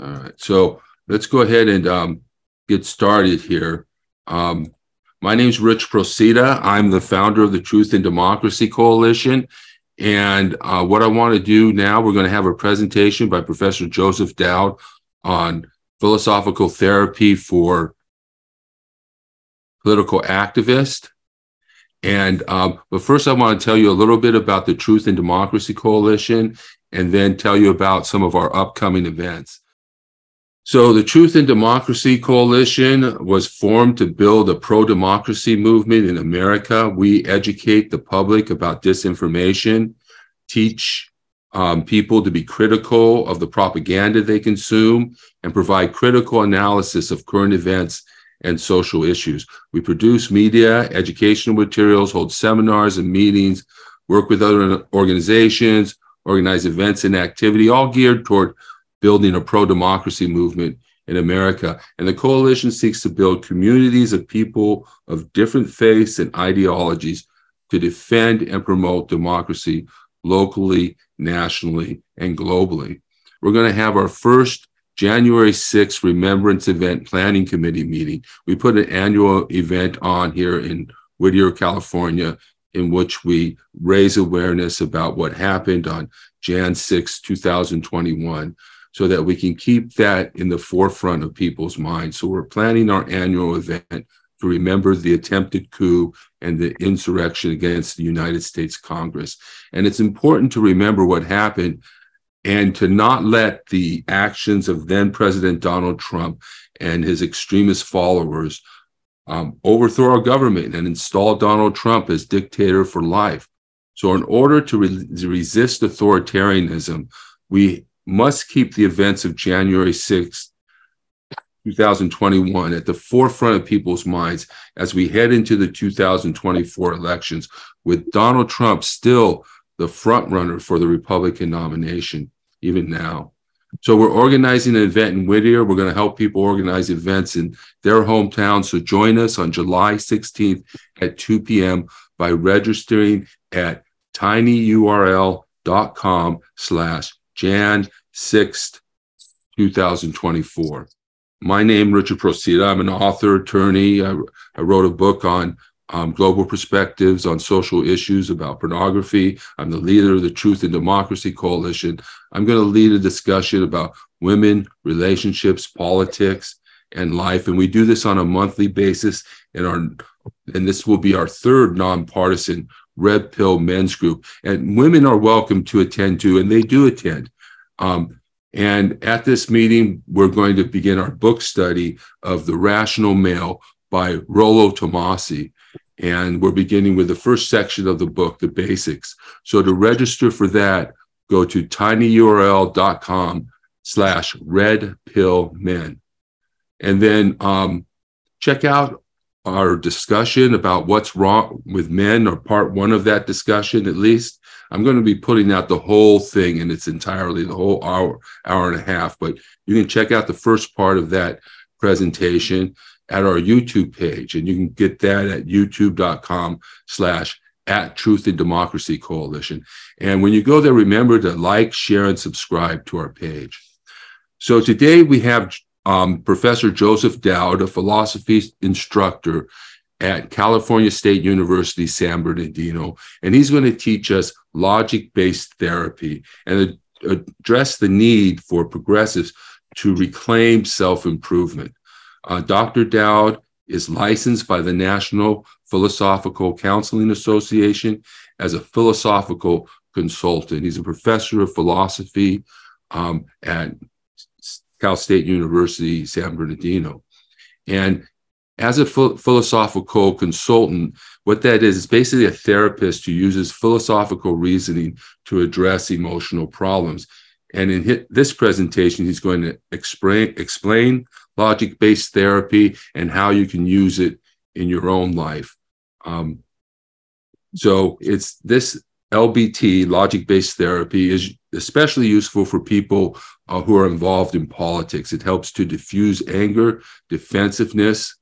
All right, so let's go ahead and um, get started here. Um, my name is Rich Procida. I'm the founder of the Truth and Democracy Coalition. And uh, what I want to do now, we're going to have a presentation by Professor Joseph Dowd on philosophical therapy for political activists. And um, but first, I want to tell you a little bit about the Truth and Democracy Coalition, and then tell you about some of our upcoming events. So, the Truth and Democracy Coalition was formed to build a pro democracy movement in America. We educate the public about disinformation, teach um, people to be critical of the propaganda they consume, and provide critical analysis of current events and social issues. We produce media, educational materials, hold seminars and meetings, work with other organizations, organize events and activity, all geared toward building a pro democracy movement in America. And the coalition seeks to build communities of people of different faiths and ideologies to defend and promote democracy locally, nationally, and globally. We're going to have our first January 6th Remembrance Event Planning Committee meeting. We put an annual event on here in Whittier, California, in which we raise awareness about what happened on Jan 6, 2021, so that we can keep that in the forefront of people's minds. So we're planning our annual event to remember the attempted coup and the insurrection against the United States Congress. And it's important to remember what happened and to not let the actions of then President Donald Trump and his extremist followers um, overthrow our government and install Donald Trump as dictator for life. So, in order to, re- to resist authoritarianism, we must keep the events of January 6th, 2021 at the forefront of people's minds as we head into the 2024 elections, with Donald Trump still the front runner for the Republican nomination, even now. So we're organizing an event in Whittier. We're going to help people organize events in their hometown. So join us on July 16th at 2 p.m. by registering at tinyurl.com slash Jan 6th, 2024. My name, Richard Procida. I'm an author, attorney. I, I wrote a book on um, global perspectives on social issues about pornography. I'm the leader of the Truth and Democracy Coalition. I'm going to lead a discussion about women, relationships, politics, and life. And we do this on a monthly basis. And our and this will be our third nonpartisan Red Pill Men's Group. And women are welcome to attend too, and they do attend. Um, and at this meeting, we're going to begin our book study of The Rational Male by Rollo Tomasi. And we're beginning with the first section of the book, the basics. So to register for that, go to tinyurl.com slash red pill men. And then um, check out our discussion about what's wrong with men, or part one of that discussion at least. I'm going to be putting out the whole thing in its entirely, the whole hour, hour and a half, but you can check out the first part of that presentation at our YouTube page, and you can get that at youtube.com slash at Truth and Democracy Coalition. And when you go there, remember to like, share, and subscribe to our page. So today we have um, Professor Joseph Dowd, a philosophy instructor at California State University, San Bernardino, and he's going to teach us logic based therapy and address the need for progressives to reclaim self improvement. Uh, Dr. Dowd is licensed by the National Philosophical Counseling Association as a philosophical consultant. He's a professor of philosophy um, at Cal State University, San Bernardino. And as a ph- philosophical consultant, what that is is basically a therapist who uses philosophical reasoning to address emotional problems. And in his, this presentation, he's going to explain, explain logic based therapy and how you can use it in your own life. Um, so it's this LBT, logic based therapy, is especially useful for people uh, who are involved in politics. It helps to diffuse anger, defensiveness,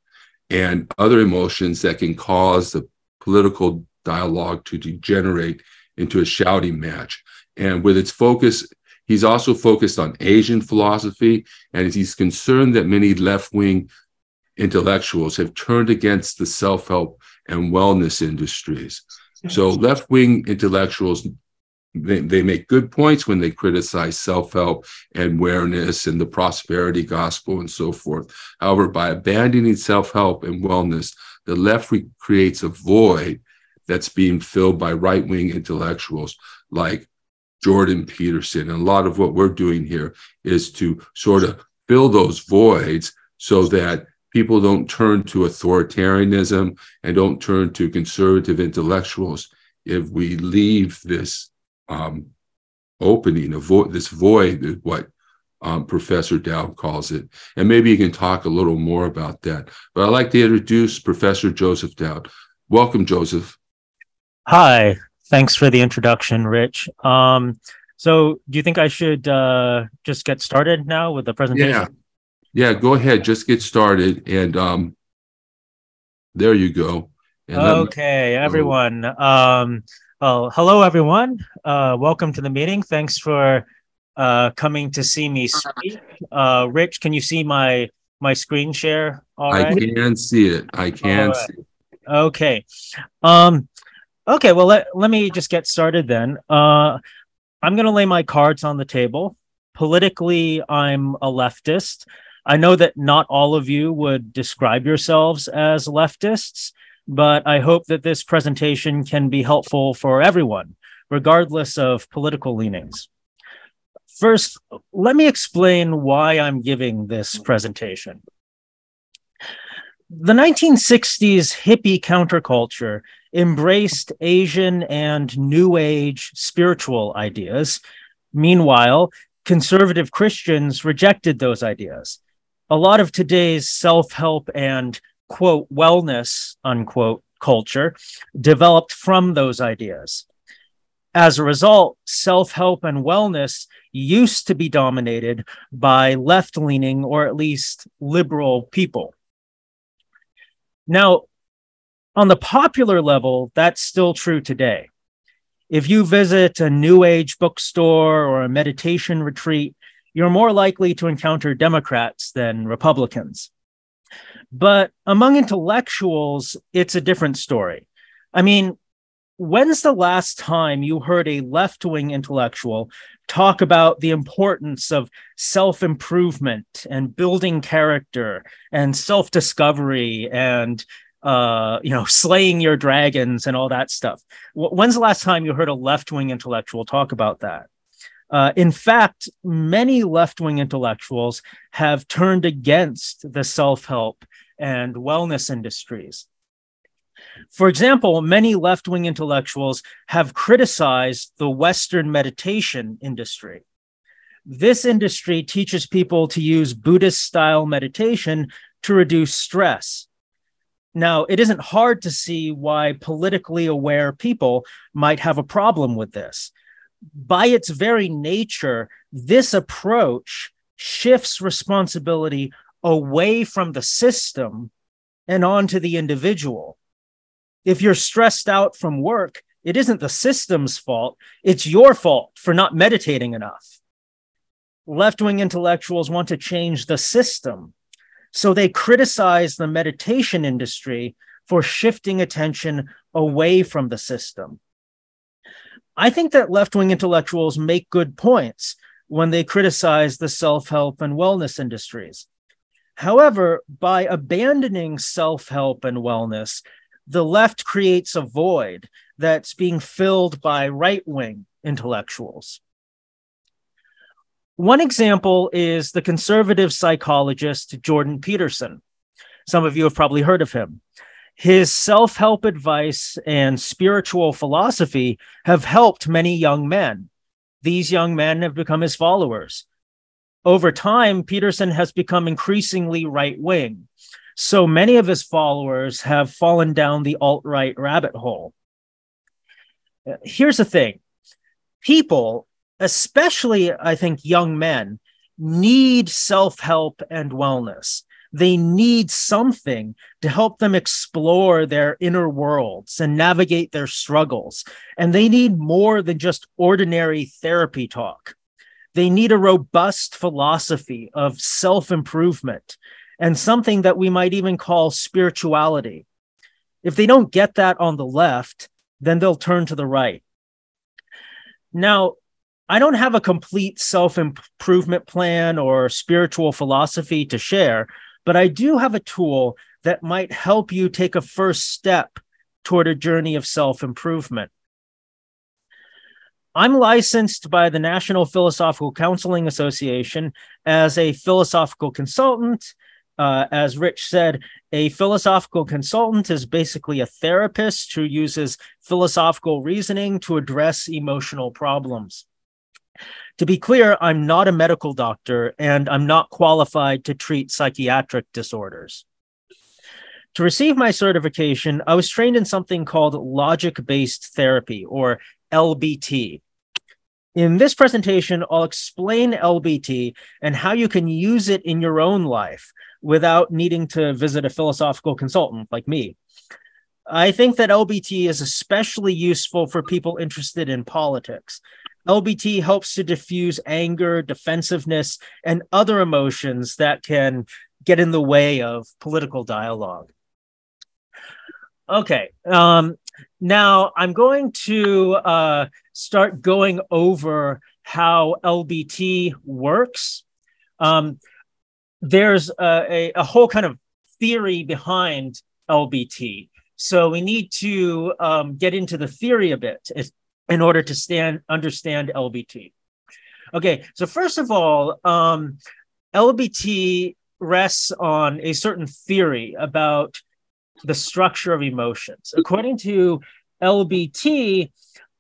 and other emotions that can cause the political dialogue to degenerate into a shouting match. And with its focus He's also focused on Asian philosophy, and he's concerned that many left wing intellectuals have turned against the self help and wellness industries. So, left wing intellectuals. They, they make good points when they criticize self help and awareness and the prosperity gospel and so forth. However, by abandoning self help and wellness, the left creates a void that's being filled by right wing intellectuals like Jordan Peterson. And a lot of what we're doing here is to sort of fill those voids so that people don't turn to authoritarianism and don't turn to conservative intellectuals if we leave this um, opening, avoid this void, what um, Professor Dowd calls it. And maybe you can talk a little more about that. But I'd like to introduce Professor Joseph Dowd. Welcome, Joseph. Hi, thanks for the introduction, Rich. Um, so, do you think I should uh, just get started now with the presentation? Yeah, yeah. Go ahead, just get started, and um, there you go. And okay, me- everyone. Um, well, hello, everyone. Uh, welcome to the meeting. Thanks for uh, coming to see me speak. Uh, Rich, can you see my my screen share? All I right? can see it. I can right. see. It. Okay. Um, Okay, well let, let me just get started then. Uh, I'm going to lay my cards on the table. Politically, I'm a leftist. I know that not all of you would describe yourselves as leftists, but I hope that this presentation can be helpful for everyone, regardless of political leanings. First, let me explain why I'm giving this presentation. The 1960s hippie counterculture embraced Asian and New Age spiritual ideas. Meanwhile, conservative Christians rejected those ideas. A lot of today's self help and quote wellness unquote culture developed from those ideas. As a result, self help and wellness used to be dominated by left leaning or at least liberal people. Now, on the popular level, that's still true today. If you visit a New Age bookstore or a meditation retreat, you're more likely to encounter Democrats than Republicans. But among intellectuals, it's a different story. I mean, when's the last time you heard a left wing intellectual talk about the importance of self improvement and building character and self discovery and uh, you know, slaying your dragons and all that stuff. When's the last time you heard a left wing intellectual talk about that? Uh, in fact, many left wing intellectuals have turned against the self help and wellness industries. For example, many left wing intellectuals have criticized the Western meditation industry. This industry teaches people to use Buddhist style meditation to reduce stress now, it isn't hard to see why politically aware people might have a problem with this. By its very nature, this approach shifts responsibility away from the system and onto the individual. If you're stressed out from work, it isn't the system's fault, it's your fault for not meditating enough. Left wing intellectuals want to change the system so they criticize the meditation industry for shifting attention away from the system. I think that left wing intellectuals make good points when they criticize the self help and wellness industries. However, by abandoning self help and wellness, the left creates a void that's being filled by right wing intellectuals. One example is the conservative psychologist Jordan Peterson. Some of you have probably heard of him. His self help advice and spiritual philosophy have helped many young men. These young men have become his followers. Over time, Peterson has become increasingly right wing. So many of his followers have fallen down the alt right rabbit hole. Here's the thing people especially I think young men need self help and wellness. They need something to help them explore their inner worlds and navigate their struggles. And they need more than just ordinary therapy talk. They need a robust philosophy of self improvement and something that we might even call spirituality. If they don't get that on the left, then they'll turn to the right. Now, I don't have a complete self improvement plan or spiritual philosophy to share, but I do have a tool that might help you take a first step toward a journey of self improvement. I'm licensed by the National Philosophical Counseling Association as a philosophical consultant. Uh, as Rich said, a philosophical consultant is basically a therapist who uses philosophical reasoning to address emotional problems. To be clear, I'm not a medical doctor and I'm not qualified to treat psychiatric disorders. To receive my certification, I was trained in something called logic based therapy or LBT. In this presentation, I'll explain LBT and how you can use it in your own life without needing to visit a philosophical consultant like me. I think that LBT is especially useful for people interested in politics. LBT helps to diffuse anger, defensiveness, and other emotions that can get in the way of political dialogue. Okay, um, now I'm going to uh, start going over how LBT works. Um, there's a, a, whole kind of theory behind LBT. So we need to um, get into the theory a bit in order to stand understand LBT. Okay, so first of all, um, LBT rests on a certain theory about the structure of emotions. According to LBT,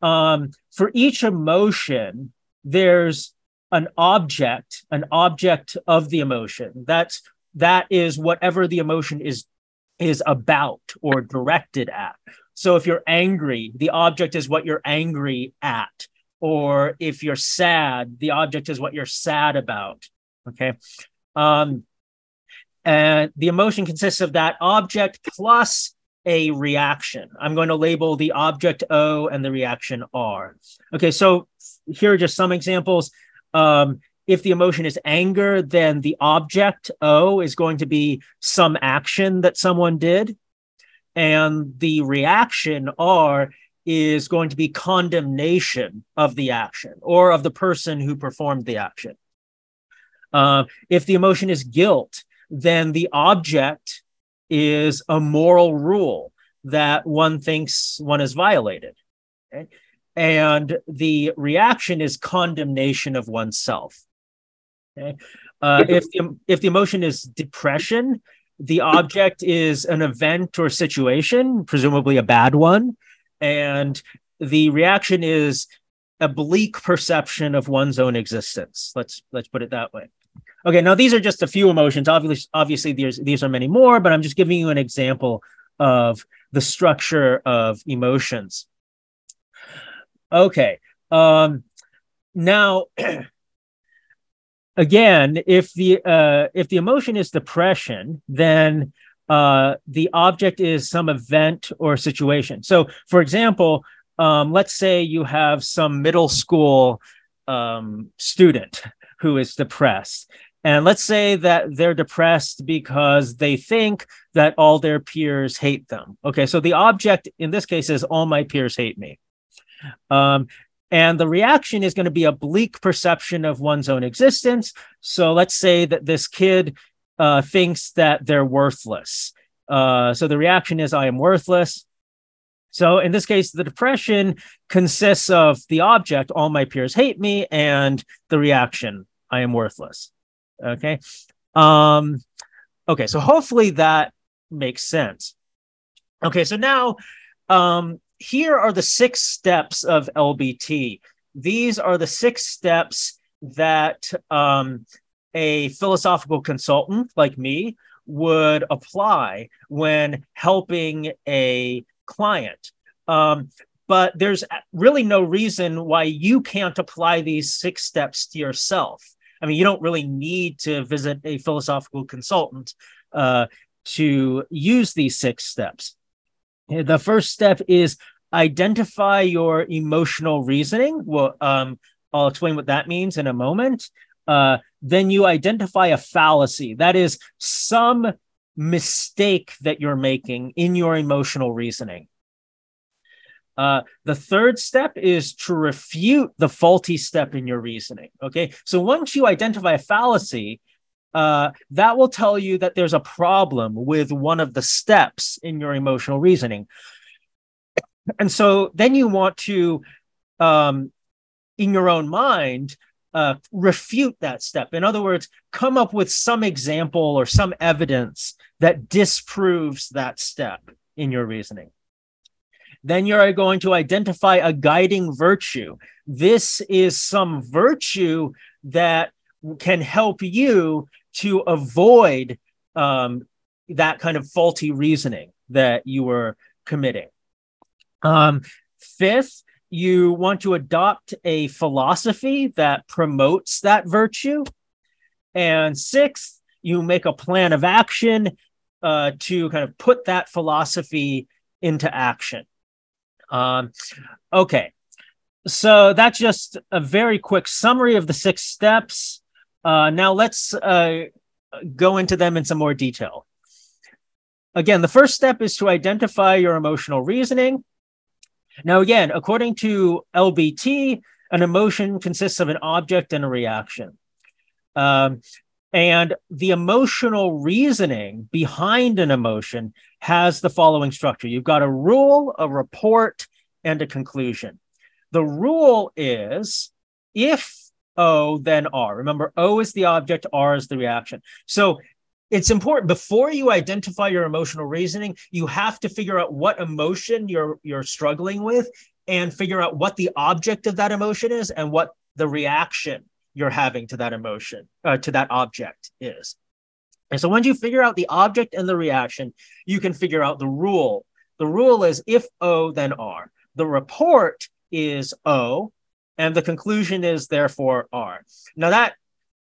um, for each emotion, there's an object, an object of the emotion. That's that is whatever the emotion is is about or directed at. So if you're angry, the object is what you're angry at. Or if you're sad, the object is what you're sad about. Okay. Um, and the emotion consists of that object plus a reaction. I'm going to label the object O and the reaction R. Okay, so here are just some examples. Um, if the emotion is anger, then the object O is going to be some action that someone did. And the reaction R is going to be condemnation of the action or of the person who performed the action. Uh, if the emotion is guilt, then the object is a moral rule that one thinks one is violated. Okay? And the reaction is condemnation of oneself. Okay? Uh, if, the, if the emotion is depression, the object is an event or situation, presumably a bad one. And the reaction is a bleak perception of one's own existence. Let's let's put it that way. Okay, now these are just a few emotions. Obviously, obviously, these these are many more, but I'm just giving you an example of the structure of emotions. Okay, um, now again, if the uh, if the emotion is depression, then uh, the object is some event or situation. So, for example, um, let's say you have some middle school um, student who is depressed, and let's say that they're depressed because they think that all their peers hate them. Okay, so the object in this case is all my peers hate me. Um, and the reaction is going to be a bleak perception of one's own existence. So let's say that this kid uh, thinks that they're worthless. Uh, so the reaction is, I am worthless. So in this case, the depression consists of the object, all my peers hate me, and the reaction, I am worthless. Okay. Um, okay. So hopefully that makes sense. Okay. So now, um, here are the six steps of LBT. These are the six steps that um, a philosophical consultant like me would apply when helping a client. Um, but there's really no reason why you can't apply these six steps to yourself. I mean, you don't really need to visit a philosophical consultant uh, to use these six steps. The first step is identify your emotional reasoning. Well, um, I'll explain what that means in a moment. Uh, then you identify a fallacy. That is some mistake that you're making in your emotional reasoning. Uh, the third step is to refute the faulty step in your reasoning. Okay. So once you identify a fallacy, uh, that will tell you that there's a problem with one of the steps in your emotional reasoning. And so then you want to, um, in your own mind, uh, refute that step. In other words, come up with some example or some evidence that disproves that step in your reasoning. Then you're going to identify a guiding virtue. This is some virtue that can help you to avoid um, that kind of faulty reasoning that you were committing. Um, fifth, you want to adopt a philosophy that promotes that virtue. And sixth, you make a plan of action uh, to kind of put that philosophy into action. Um, okay, so that's just a very quick summary of the six steps. Uh, now let's uh, go into them in some more detail. Again, the first step is to identify your emotional reasoning. Now, again, according to LBT, an emotion consists of an object and a reaction. Um, and the emotional reasoning behind an emotion has the following structure you've got a rule, a report, and a conclusion. The rule is if O, then R. Remember, O is the object, R is the reaction. So it's important before you identify your emotional reasoning you have to figure out what emotion you're you're struggling with and figure out what the object of that emotion is and what the reaction you're having to that emotion uh, to that object is and so once you figure out the object and the reaction you can figure out the rule the rule is if o then r the report is o and the conclusion is therefore r now that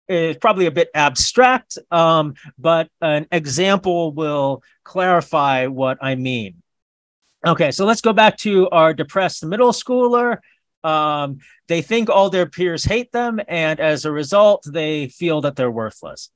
is probably a bit abstract, um, but an example will clarify what I mean. Okay, so let's go back to our depressed middle schooler. Um, they think all their peers hate them, and as a result, they feel that they're worthless.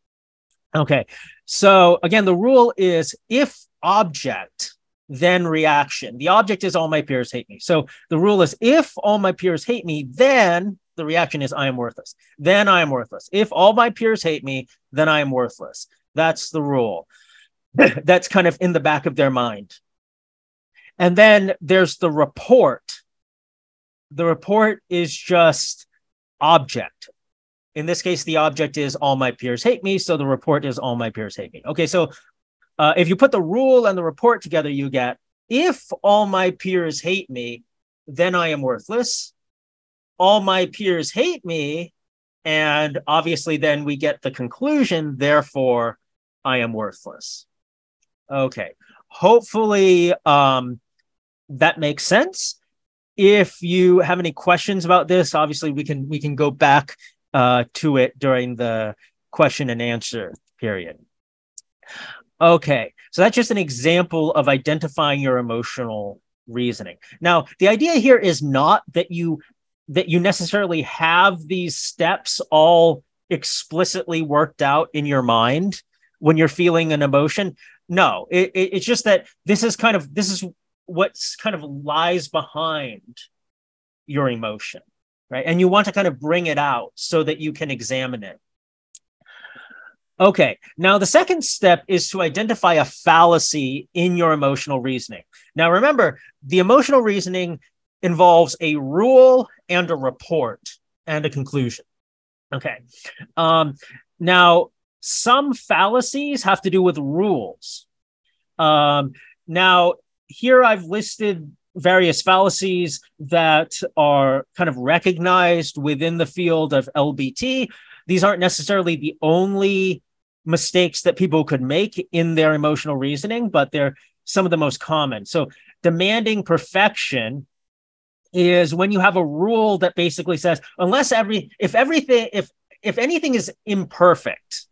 Okay, so again, the rule is if object, then reaction. The object is all my peers hate me. So the rule is if all my peers hate me, then the reaction is I am worthless. Then I am worthless. If all my peers hate me, then I am worthless. That's the rule. That's kind of in the back of their mind. And then there's the report. The report is just object. In this case, the object is all my peers hate me. So the report is all my peers hate me. Okay, so uh, if you put the rule and the report together, you get if all my peers hate me, then I am worthless all my peers hate me. And obviously, then we get the conclusion, therefore, I am worthless. Okay. Hopefully, um, that makes sense. If you have any questions about this, obviously we can we can go back uh, to it during the question and answer period. Okay, so that's just an example of identifying your emotional reasoning. Now, the idea here is not that you that you necessarily have these steps all explicitly worked out in your mind when you're feeling an emotion. No it, it, it's just that this is kind of this is what's kind of lies behind your emotion right? And you want to kind of bring it out so that you can examine it okay now the second step is to identify a fallacy in your emotional reasoning now remember the emotional reasoning involves a rule and a report and a conclusion. Okay. Um, now, some fallacies have to do with rules. Um, now, here I've listed various fallacies that are kind of recognized within the field of LBT. These aren't necessarily the only mistakes that people could make in their emotional reasoning, but they're some of the most common. So, demanding perfection is when you have a rule that basically says unless every if everything if if anything is imperfect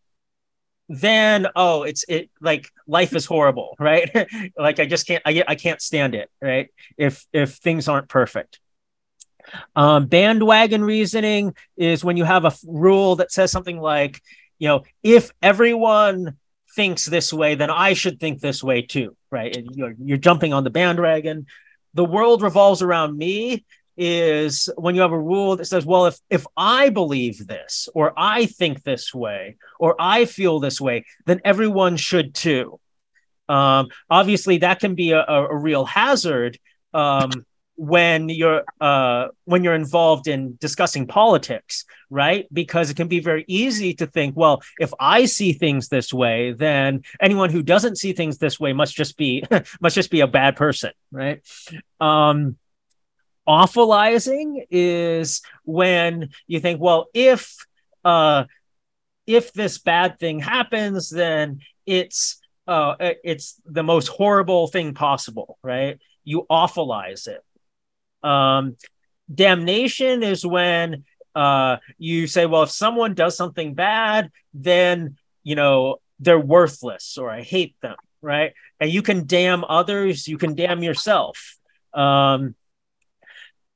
then oh it's it like life is horrible right? Like i just can't I, I can't stand it right? If if things aren't perfect. Um, bandwagon reasoning is when you have a f- rule that says something like, you know, if everyone thinks this way, then I should think this way too, right? You're you're jumping on the bandwagon. The world revolves around me is when you have a rule that says, well, if if I believe this, or I think this way, or I feel this way, then everyone should too. Um, obviously, that can be a, a real hazard um, when you're uh, when you're involved in discussing politics, right? Because it can be very easy to think, well, if I see things this way, then anyone who doesn't see things this way must just be must just be a bad person, right? Um, awfulizing is when you think, well, if uh, if this bad thing happens, then it's uh, it's the most horrible thing possible, right? You awfulize it. Um, damnation is when uh, you say, well, if someone does something bad, then you know they're worthless, or I hate them, right? And you can damn others, you can damn yourself. Um,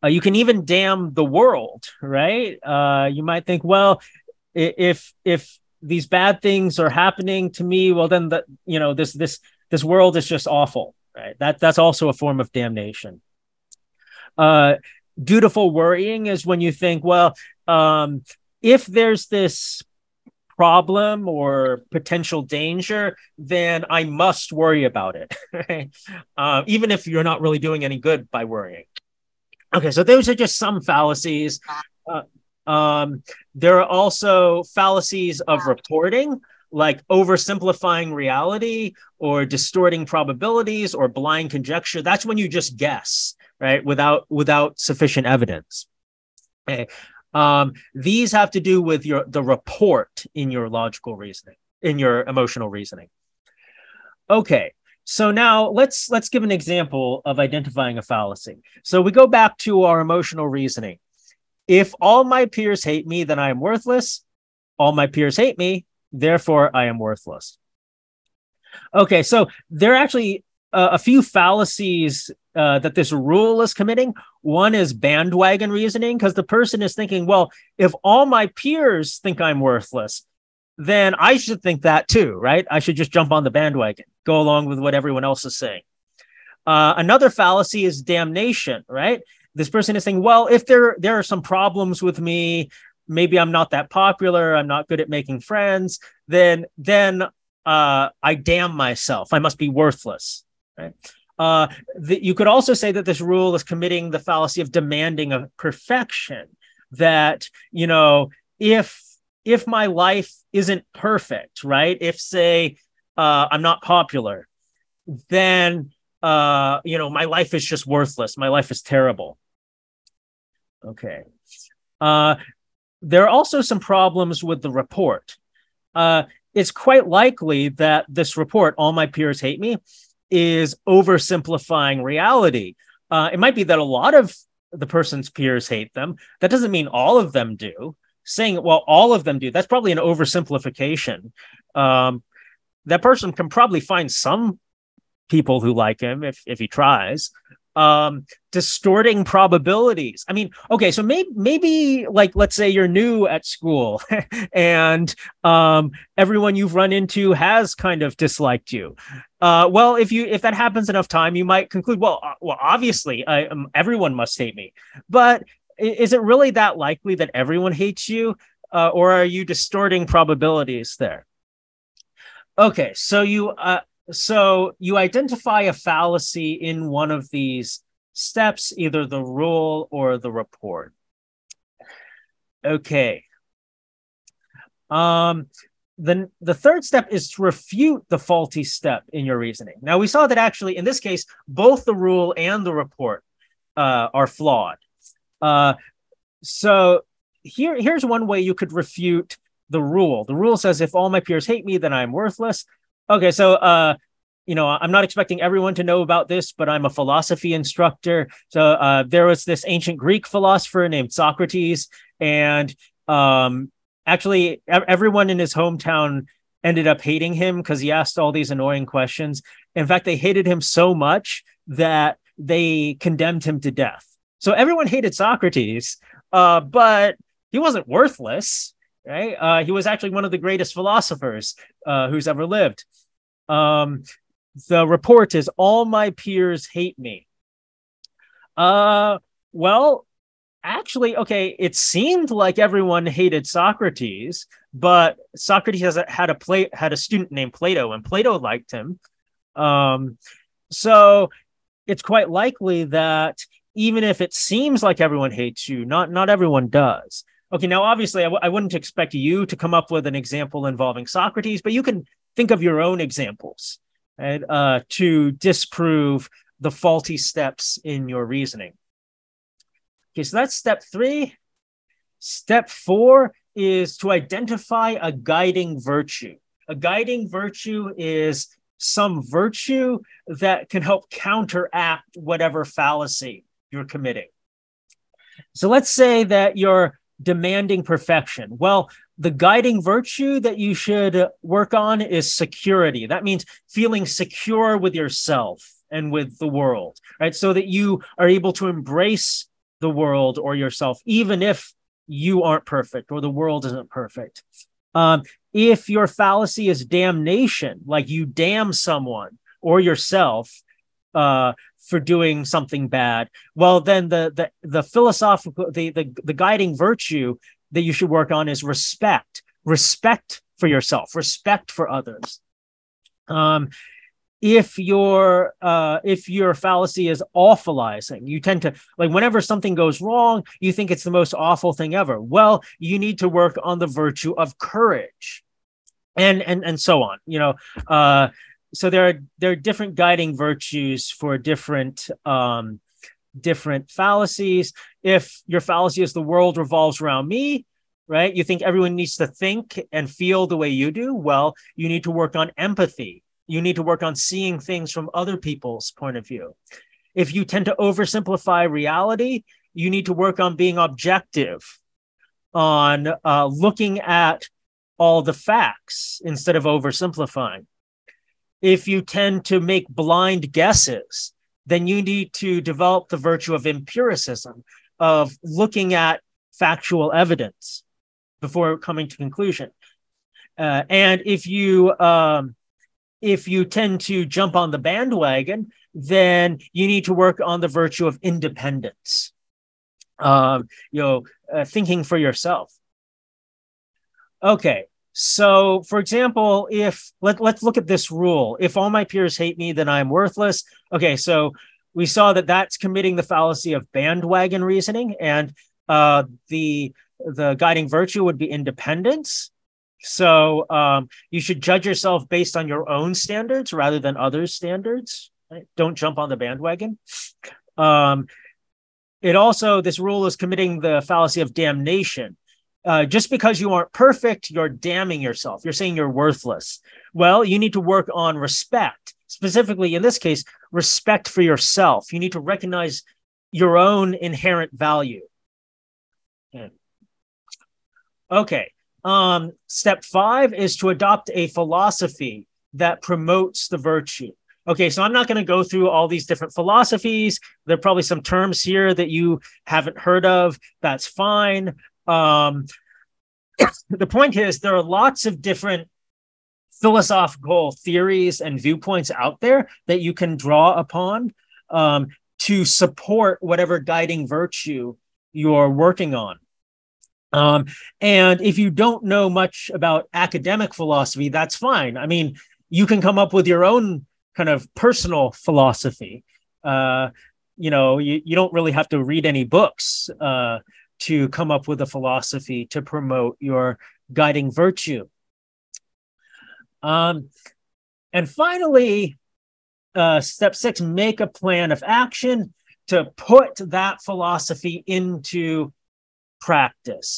uh, you can even damn the world, right? Uh, you might think, well, if if these bad things are happening to me, well, then the you know this this this world is just awful, right? That that's also a form of damnation. Uh, dutiful worrying is when you think, well, um, if there's this problem or potential danger, then I must worry about it, right? uh, even if you're not really doing any good by worrying. Okay, so those are just some fallacies. Uh, um, there are also fallacies of reporting, like oversimplifying reality or distorting probabilities or blind conjecture. That's when you just guess, right, without without sufficient evidence. Okay. Um, these have to do with your the report in your logical reasoning, in your emotional reasoning. Okay, so now let's let's give an example of identifying a fallacy. So we go back to our emotional reasoning. If all my peers hate me, then I am worthless. All my peers hate me, therefore I am worthless. Okay, so there are actually uh, a few fallacies uh, that this rule is committing. One is bandwagon reasoning, because the person is thinking, well, if all my peers think I'm worthless, then I should think that too, right? I should just jump on the bandwagon, go along with what everyone else is saying. Uh, another fallacy is damnation, right? This person is saying, well, if there there are some problems with me, maybe I'm not that popular, I'm not good at making friends, then then uh, I damn myself. I must be worthless, right? Uh, the, you could also say that this rule is committing the fallacy of demanding a perfection. That you know, if if my life isn't perfect, right? If say uh, I'm not popular, then uh, you know my life is just worthless. My life is terrible. Okay. Uh, there are also some problems with the report. Uh, it's quite likely that this report, "All My Peers Hate Me," is oversimplifying reality. Uh, it might be that a lot of the person's peers hate them. That doesn't mean all of them do saying, well, all of them do, that's probably an oversimplification. Um, that person can probably find some people who like him if, if he tries. Um, distorting probabilities. I mean, okay, so maybe maybe like let's say you're new at school and um, everyone you've run into has kind of disliked you. Uh, well, if you if that happens enough time, you might conclude, well, uh, well, obviously, I, um, everyone must hate me. But is it really that likely that everyone hates you uh, or are you distorting probabilities there okay so you uh, so you identify a fallacy in one of these steps either the rule or the report okay um the, the third step is to refute the faulty step in your reasoning. Now, we saw that actually in this case, both the rule and the report uh, are flawed. Uh, so here, here's one way you could refute the rule. The rule says if all my peers hate me, then I'm worthless. Okay, so uh, you know, I'm not expecting everyone to know about this, but I'm a philosophy instructor. So uh, there was this ancient Greek philosopher named Socrates, and um, actually, everyone in his hometown ended up hating him because he asked all these annoying questions. In fact, they hated him so much that they condemned him to death. So everyone hated Socrates, uh, but he wasn't worthless, right? Uh, he was actually one of the greatest philosophers uh, who's ever lived. Um, the report is all my peers hate me. Uh, well, actually, okay, it seemed like everyone hated Socrates, but Socrates has had a play had a student named Plato, and Plato liked him. Um, so it's quite likely that even if it seems like everyone hates you, not not everyone does. Okay, now obviously I w- I wouldn't expect you to come up with an example involving Socrates, but you can think of your own examples right, uh, to disprove the faulty steps in your reasoning. Okay, so that's step three. Step four is to identify a guiding virtue. A guiding virtue is some virtue that can help counteract whatever fallacy you're committing. So let's say that you're demanding perfection. Well, the guiding virtue that you should work on is security. That means feeling secure with yourself and with the world, right? So that you are able to embrace the world or yourself, even if you aren't perfect or the world isn't perfect. Um, if your fallacy is damnation, like you damn someone or yourself uh, for doing something bad, well, then the the the philosophical the, the the guiding virtue that you should work on is respect, respect for yourself, respect for others. Um, if your uh, if your fallacy is awfulizing, you tend to like whenever something goes wrong, you think it's the most awful thing ever. Well, you need to work on the virtue of courage, and and and so on. You know, uh, so there are there are different guiding virtues for different um, different fallacies. If your fallacy is the world revolves around me, right? You think everyone needs to think and feel the way you do. Well, you need to work on empathy you need to work on seeing things from other people's point of view. If you tend to oversimplify reality, you need to work on being objective, on uh, looking at all the facts instead of oversimplifying. If you tend to make blind guesses, then you need to develop the virtue of empiricism, of looking at factual evidence before coming to conclusion. Uh, and if you um, if you tend to jump on the bandwagon, then you need to work on the virtue of independence. Um, you know, uh, thinking for yourself. Okay, so for example, if let let's look at this rule: if all my peers hate me, then I'm worthless. Okay, so we saw that that's committing the fallacy of bandwagon reasoning, and uh, the the guiding virtue would be independence. So um, you should judge yourself based on your own standards rather than others' standards. Right? Don't jump on the bandwagon. Um, it also, this rule is committing the fallacy of damnation. Uh, just because you aren't perfect, you're damning yourself. You're saying you're worthless. Well, you need to work on respect, specifically in this case, respect for yourself. You need to recognize your own inherent value. Okay. Um, step five is to adopt a philosophy that promotes the virtue. Okay, so I'm not going to go through all these different philosophies. There are probably some terms here that you haven't heard of. That's fine. Um, the point is, there are lots of different philosophical theories and viewpoints out there that you can draw upon um, to support whatever guiding virtue you're working on. Um, and if you don't know much about academic philosophy, that's fine. I mean, you can come up with your own kind of personal philosophy. Uh, you know, you, you don't really have to read any books uh, to come up with a philosophy to promote your guiding virtue. Um, and finally, uh, step six, make a plan of action to put that philosophy into practice.